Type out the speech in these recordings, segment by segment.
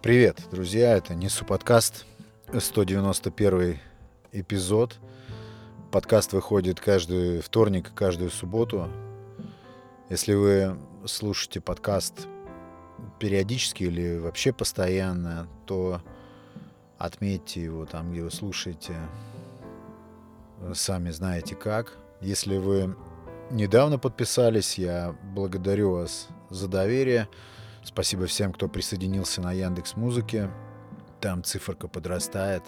Привет, друзья, это Несу подкаст, 191 эпизод. Подкаст выходит каждый вторник, каждую субботу. Если вы слушаете подкаст периодически или вообще постоянно, то отметьте его там, где вы слушаете. Сами знаете как. Если вы недавно подписались, я благодарю вас за доверие. Спасибо всем, кто присоединился на Яндекс Музыке. Там циферка подрастает.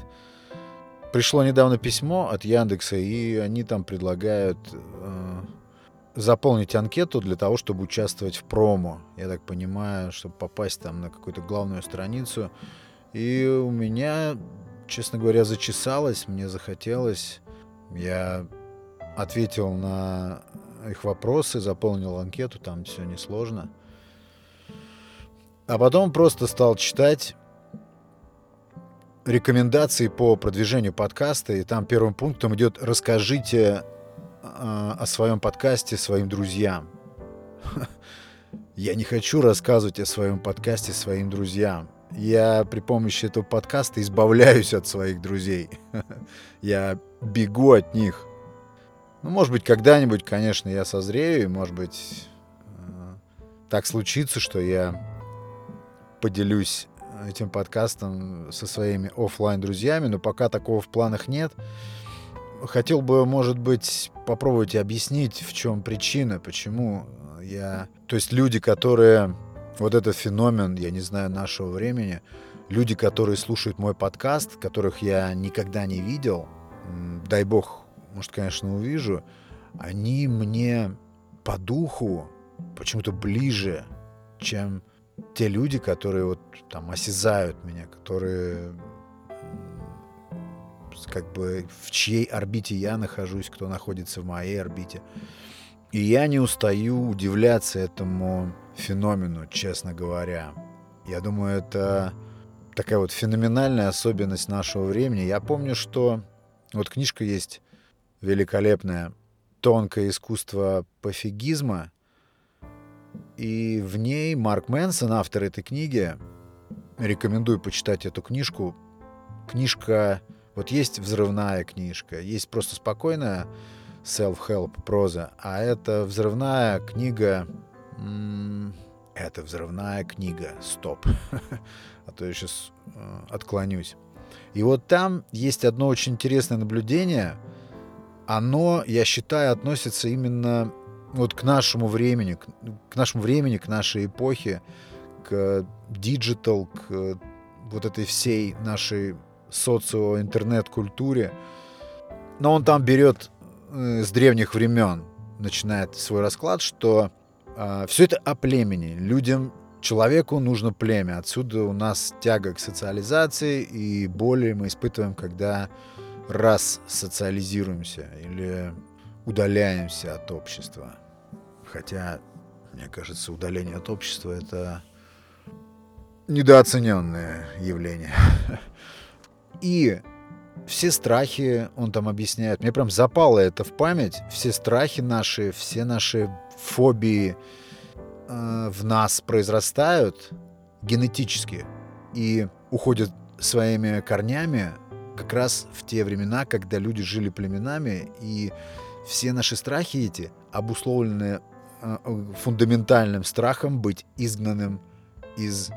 Пришло недавно письмо от Яндекса, и они там предлагают э, заполнить анкету для того, чтобы участвовать в промо. Я так понимаю, чтобы попасть там на какую-то главную страницу. И у меня, честно говоря, зачесалось, мне захотелось. Я ответил на их вопросы, заполнил анкету, там все несложно. А потом просто стал читать рекомендации по продвижению подкаста, и там первым пунктом идет «Расскажите э, о своем подкасте своим друзьям». Я не хочу рассказывать о своем подкасте своим друзьям. Я при помощи этого подкаста избавляюсь от своих друзей. Я бегу от них. Ну, может быть, когда-нибудь, конечно, я созрею, и, может быть, э, так случится, что я поделюсь этим подкастом со своими офлайн друзьями, но пока такого в планах нет. Хотел бы, может быть, попробовать объяснить, в чем причина, почему я... То есть люди, которые... Вот этот феномен, я не знаю, нашего времени, люди, которые слушают мой подкаст, которых я никогда не видел, дай бог, может, конечно, увижу, они мне по духу почему-то ближе, чем те люди, которые вот там осязают меня, которые как бы в чьей орбите я нахожусь, кто находится в моей орбите. И я не устаю удивляться этому феномену, честно говоря. Я думаю, это такая вот феноменальная особенность нашего времени. Я помню, что вот книжка есть великолепная «Тонкое искусство пофигизма», и в ней Марк Мэнсон, автор этой книги, рекомендую почитать эту книжку. Книжка, вот есть взрывная книжка, есть просто спокойная self-help проза, а это взрывная книга... Это взрывная книга. Стоп. а то я сейчас э, отклонюсь. И вот там есть одно очень интересное наблюдение. Оно, я считаю, относится именно вот к нашему времени, к, к нашему времени, к нашей эпохе, к digital, к вот этой всей нашей социо-интернет-культуре. Но он там берет э, с древних времен, начинает свой расклад, что э, все это о племени. Людям, человеку нужно племя. Отсюда у нас тяга к социализации и боли мы испытываем, когда раз социализируемся или удаляемся от общества. Хотя, мне кажется, удаление от общества — это недооцененное явление. И все страхи, он там объясняет, мне прям запало это в память, все страхи наши, все наши фобии э, в нас произрастают генетически и уходят своими корнями как раз в те времена, когда люди жили племенами, и все наши страхи эти обусловлены э, фундаментальным страхом быть изгнанным из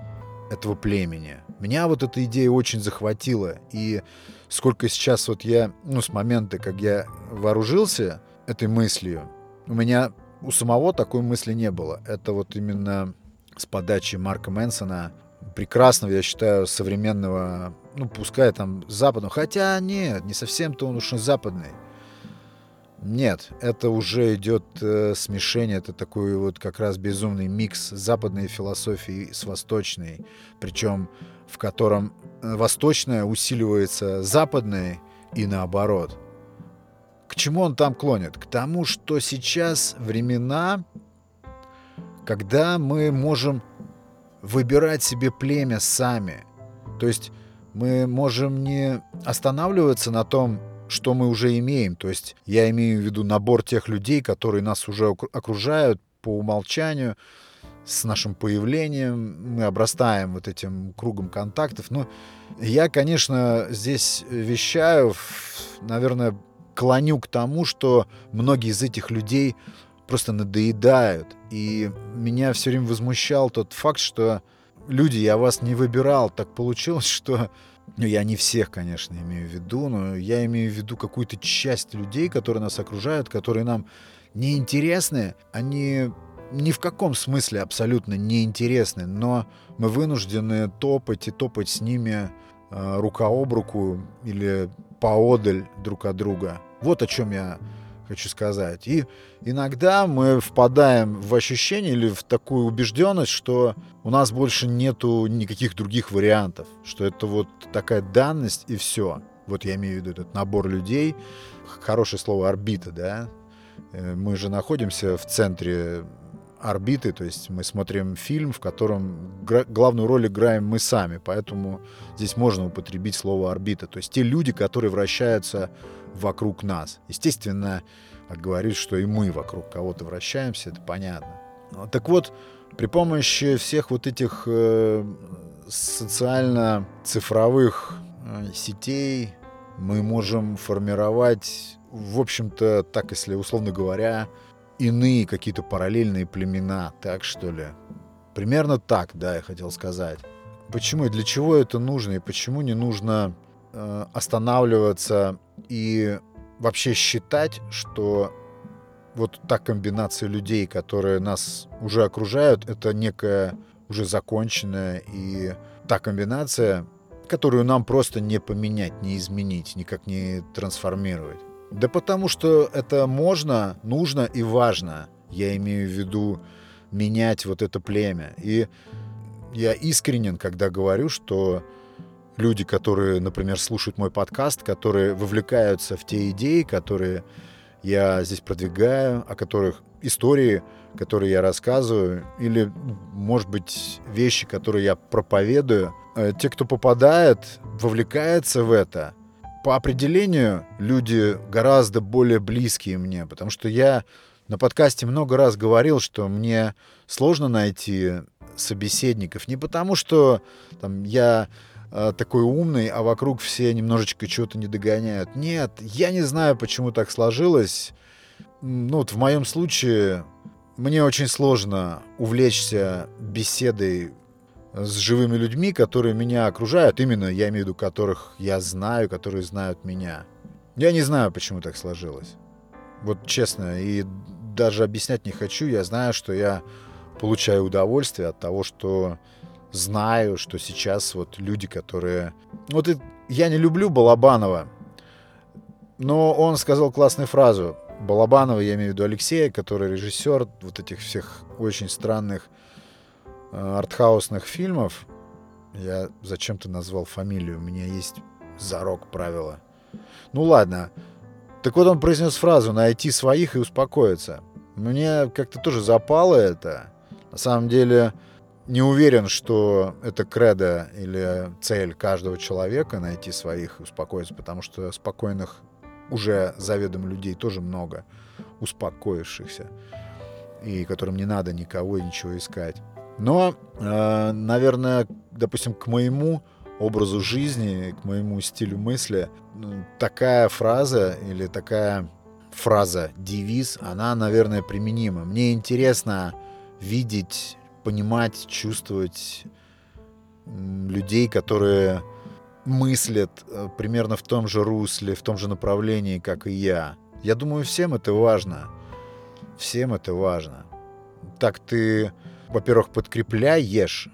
этого племени. Меня вот эта идея очень захватила, и сколько сейчас вот я, ну, с момента, как я вооружился этой мыслью, у меня у самого такой мысли не было. Это вот именно с подачи Марка Мэнсона, прекрасного, я считаю, современного, ну, пускай там западного, хотя нет, не совсем-то он уж и западный. Нет, это уже идет э, смешение, это такой вот как раз безумный микс западной философии с восточной, причем в котором э, восточная усиливается западной и наоборот. К чему он там клонит? К тому, что сейчас времена, когда мы можем выбирать себе племя сами. То есть мы можем не останавливаться на том, что мы уже имеем. То есть я имею в виду набор тех людей, которые нас уже окружают по умолчанию. с нашим появлением, мы обрастаем вот этим кругом контактов. Но я, конечно, здесь вещаю, наверное, клоню к тому, что многие из этих людей просто надоедают. И меня все время возмущал тот факт, что люди, я вас не выбирал, так получилось, что ну, я не всех, конечно, имею в виду, но я имею в виду какую-то часть людей, которые нас окружают, которые нам неинтересны. Они ни в каком смысле абсолютно неинтересны, но мы вынуждены топать и топать с ними э, рука об руку или поодаль друг от друга. Вот о чем я хочу сказать. И иногда мы впадаем в ощущение или в такую убежденность, что у нас больше нету никаких других вариантов, что это вот такая данность и все. Вот я имею в виду этот набор людей. Хорошее слово орбита, да? Э, мы же находимся в центре орбиты, то есть мы смотрим фильм, в котором главную роль играем мы сами, поэтому здесь можно употребить слово орбита, то есть те люди, которые вращаются вокруг нас. Естественно, говорит, что и мы вокруг кого-то вращаемся, это понятно. Так вот, при помощи всех вот этих э, социально-цифровых э, сетей мы можем формировать, в общем-то, так если условно говоря, иные какие-то параллельные племена, так что ли? Примерно так, да, я хотел сказать. Почему и для чего это нужно, и почему не нужно э, останавливаться и вообще считать, что вот та комбинация людей, которые нас уже окружают, это некая уже законченная и та комбинация, которую нам просто не поменять, не изменить, никак не трансформировать. Да потому что это можно, нужно и важно. Я имею в виду менять вот это племя. И я искренен, когда говорю, что люди, которые, например, слушают мой подкаст, которые вовлекаются в те идеи, которые я здесь продвигаю, о которых истории, которые я рассказываю, или, может быть, вещи, которые я проповедую, э, те, кто попадает, вовлекается в это – по определению люди гораздо более близкие мне, потому что я на подкасте много раз говорил, что мне сложно найти собеседников. Не потому, что там, я э, такой умный, а вокруг все немножечко чего-то не догоняют. Нет, я не знаю, почему так сложилось. Ну, вот в моем случае мне очень сложно увлечься беседой с живыми людьми, которые меня окружают, именно я имею в виду, которых я знаю, которые знают меня. Я не знаю, почему так сложилось. Вот честно, и даже объяснять не хочу. Я знаю, что я получаю удовольствие от того, что знаю, что сейчас вот люди, которые... Вот и я не люблю Балабанова, но он сказал классную фразу. Балабанова, я имею в виду Алексея, который режиссер вот этих всех очень странных артхаусных фильмов, я зачем-то назвал фамилию, у меня есть зарок правила. Ну ладно. Так вот он произнес фразу «найти своих и успокоиться». Мне как-то тоже запало это. На самом деле не уверен, что это кредо или цель каждого человека найти своих и успокоиться, потому что спокойных уже заведомо людей тоже много, успокоившихся, и которым не надо никого и ничего искать. Но, э, наверное, допустим, к моему образу жизни, к моему стилю мысли, ну, такая фраза или такая фраза, девиз, она, наверное, применима. Мне интересно видеть, понимать, чувствовать людей, которые мыслят э, примерно в том же русле, в том же направлении, как и я. Я думаю, всем это важно. Всем это важно. Так ты во-первых, подкрепляешь,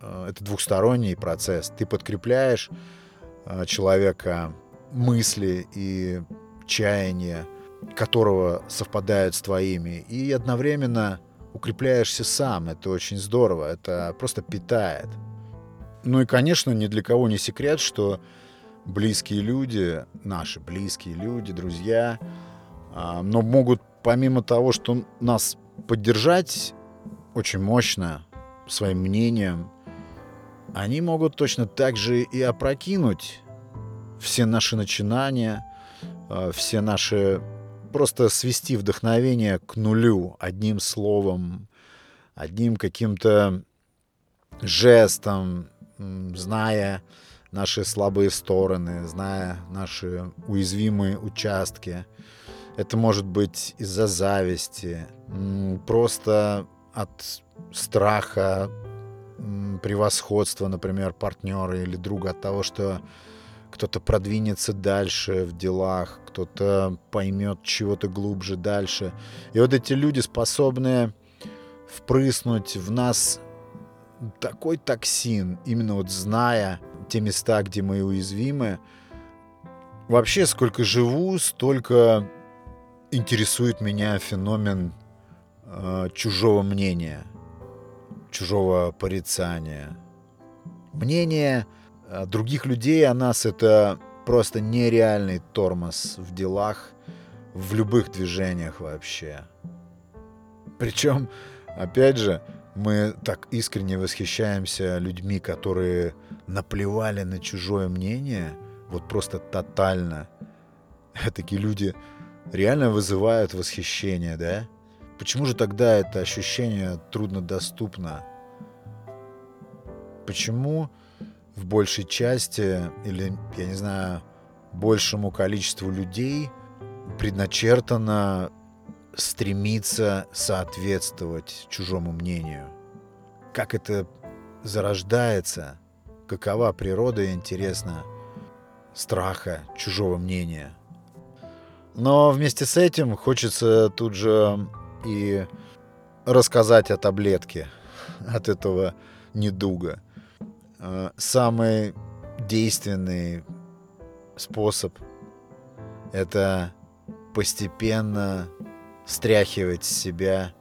э, это двухсторонний процесс, ты подкрепляешь э, человека мысли и чаяния, которого совпадают с твоими, и одновременно укрепляешься сам. Это очень здорово, это просто питает. Ну и, конечно, ни для кого не секрет, что близкие люди, наши близкие люди, друзья, а, но могут помимо того, что нас поддержать очень мощно своим мнением, они могут точно так же и опрокинуть все наши начинания, э, все наши... Просто свести вдохновение к нулю одним словом, одним каким-то жестом, зная наши слабые стороны, зная наши уязвимые участки. Это может быть из-за зависти, просто от страха, превосходства, например, партнера или друга, от того, что кто-то продвинется дальше в делах, кто-то поймет чего-то глубже дальше. И вот эти люди способны впрыснуть в нас такой токсин, именно вот зная те места, где мы уязвимы. Вообще, сколько живу, столько интересует меня феномен э, чужого мнения, чужого порицания. Мнение э, других людей о нас это просто нереальный тормоз в делах, в любых движениях вообще. Причем, опять же, мы так искренне восхищаемся людьми, которые наплевали на чужое мнение, вот просто тотально. Такие люди реально вызывают восхищение, да? Почему же тогда это ощущение труднодоступно? Почему в большей части, или, я не знаю, большему количеству людей предначертано стремиться соответствовать чужому мнению. Как это зарождается, какова природа, интересно, страха, чужого мнения. Но вместе с этим хочется тут же и рассказать о таблетке от этого недуга. Э, самый действенный способ — это постепенно стряхивать с себя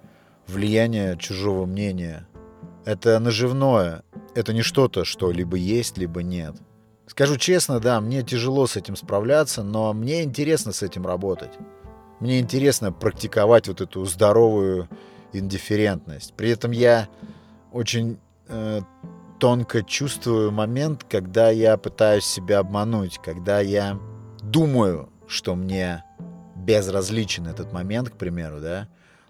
влияние чужого мнения. Это наживное, это не что-то, что либо есть, либо нет. Скажу честно, да, мне тяжело с этим справляться, но мне интересно с этим работать. Мне интересно практиковать вот эту здоровую индифферентность. При этом я очень э, тонко чувствую момент, когда я пытаюсь себя обмануть, когда я думаю, что мне безразличен этот момент, к примеру, да,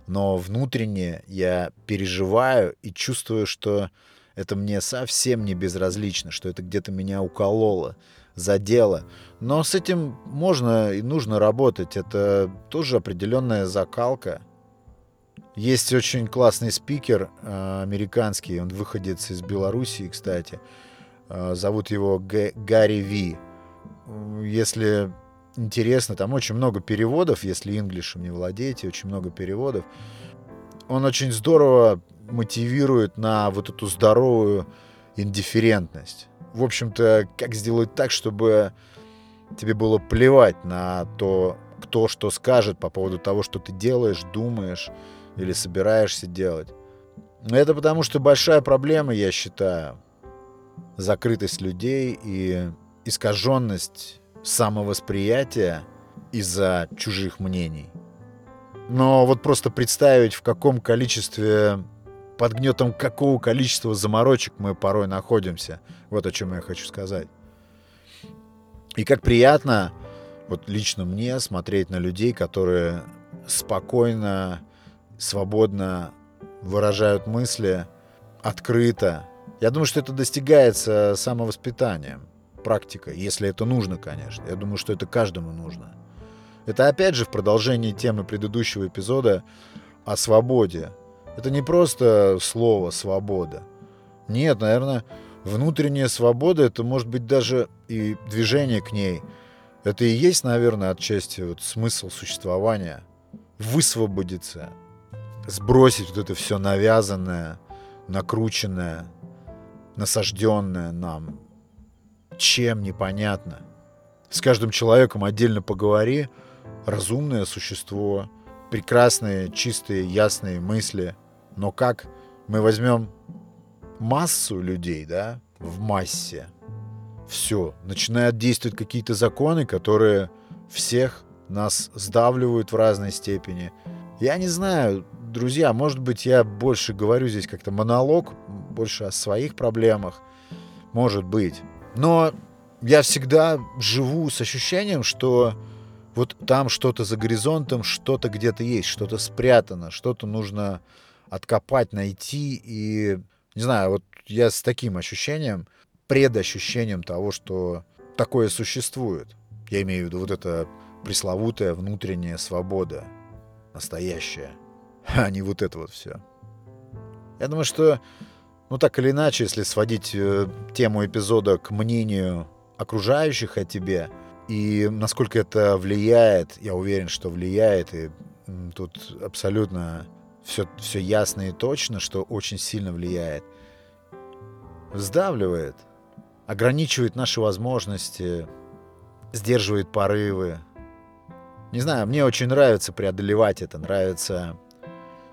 но внутренне я переживаю и чувствую, что это мне совсем не безразлично, что это где-то меня укололо, задело. Но с этим можно и нужно работать. Это тоже определенная закалка. Есть очень классный спикер э, американский, он выходец из Белоруссии, кстати. Э, зовут его Г- Гарри Ви. Если интересно. Там очень много переводов, если инглишем не владеете, очень много переводов. Он очень здорово мотивирует на вот эту здоровую индифферентность. В общем-то, как сделать так, чтобы тебе было плевать на то, кто что скажет по поводу того, что ты делаешь, думаешь или собираешься делать. Это потому что большая проблема, я считаю, закрытость людей и искаженность самовосприятия из-за чужих мнений. Но вот просто представить, в каком количестве, под гнетом какого количества заморочек мы порой находимся. Вот о чем я хочу сказать. И как приятно, вот лично мне, смотреть на людей, которые спокойно, свободно выражают мысли, открыто. Я думаю, что это достигается самовоспитанием практика, если это нужно, конечно. Я думаю, что это каждому нужно. Это опять же в продолжении темы предыдущего эпизода о свободе. Это не просто слово «свобода». Нет, наверное, внутренняя свобода, это может быть даже и движение к ней. Это и есть, наверное, отчасти вот смысл существования. Высвободиться, сбросить вот это все навязанное, накрученное, насажденное нам, чем непонятно. С каждым человеком отдельно поговори. Разумное существо, прекрасные, чистые, ясные мысли. Но как мы возьмем массу людей, да, в массе, все, начинают действовать какие-то законы, которые всех нас сдавливают в разной степени. Я не знаю, друзья, может быть, я больше говорю здесь как-то монолог, больше о своих проблемах. Может быть. Но я всегда живу с ощущением, что вот там что-то за горизонтом, что-то где-то есть, что-то спрятано, что-то нужно откопать, найти. И, не знаю, вот я с таким ощущением, предощущением того, что такое существует. Я имею в виду вот это пресловутая внутренняя свобода, настоящая, а не вот это вот все. Я думаю, что, ну так или иначе, если сводить э, тему эпизода к мнению окружающих о тебе, и насколько это влияет, я уверен, что влияет, и тут абсолютно все, все ясно и точно, что очень сильно влияет. Сдавливает, ограничивает наши возможности, сдерживает порывы. Не знаю, мне очень нравится преодолевать это, нравится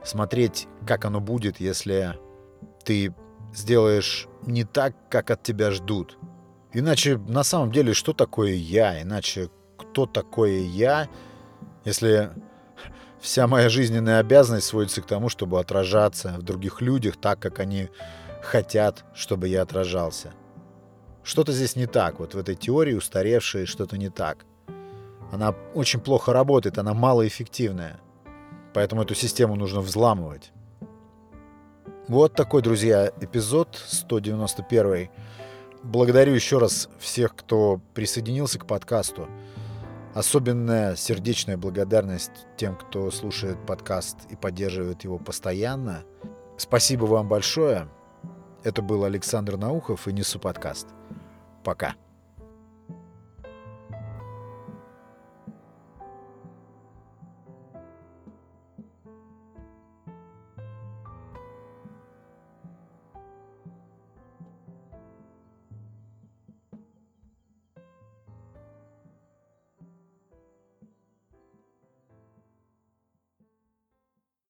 смотреть, как оно будет, если ты сделаешь не так, как от тебя ждут. Иначе на самом деле что такое я? Иначе кто такое я, если вся моя жизненная обязанность сводится к тому, чтобы отражаться в других людях так, как они хотят, чтобы я отражался. Что-то здесь не так. Вот в этой теории устаревшей что-то не так. Она очень плохо работает, она малоэффективная. Поэтому эту систему нужно взламывать. Вот такой, друзья, эпизод 191. Благодарю еще раз всех, кто присоединился к подкасту. Особенная сердечная благодарность тем, кто слушает подкаст и поддерживает его постоянно. Спасибо вам большое. Это был Александр Наухов и Несу подкаст. Пока.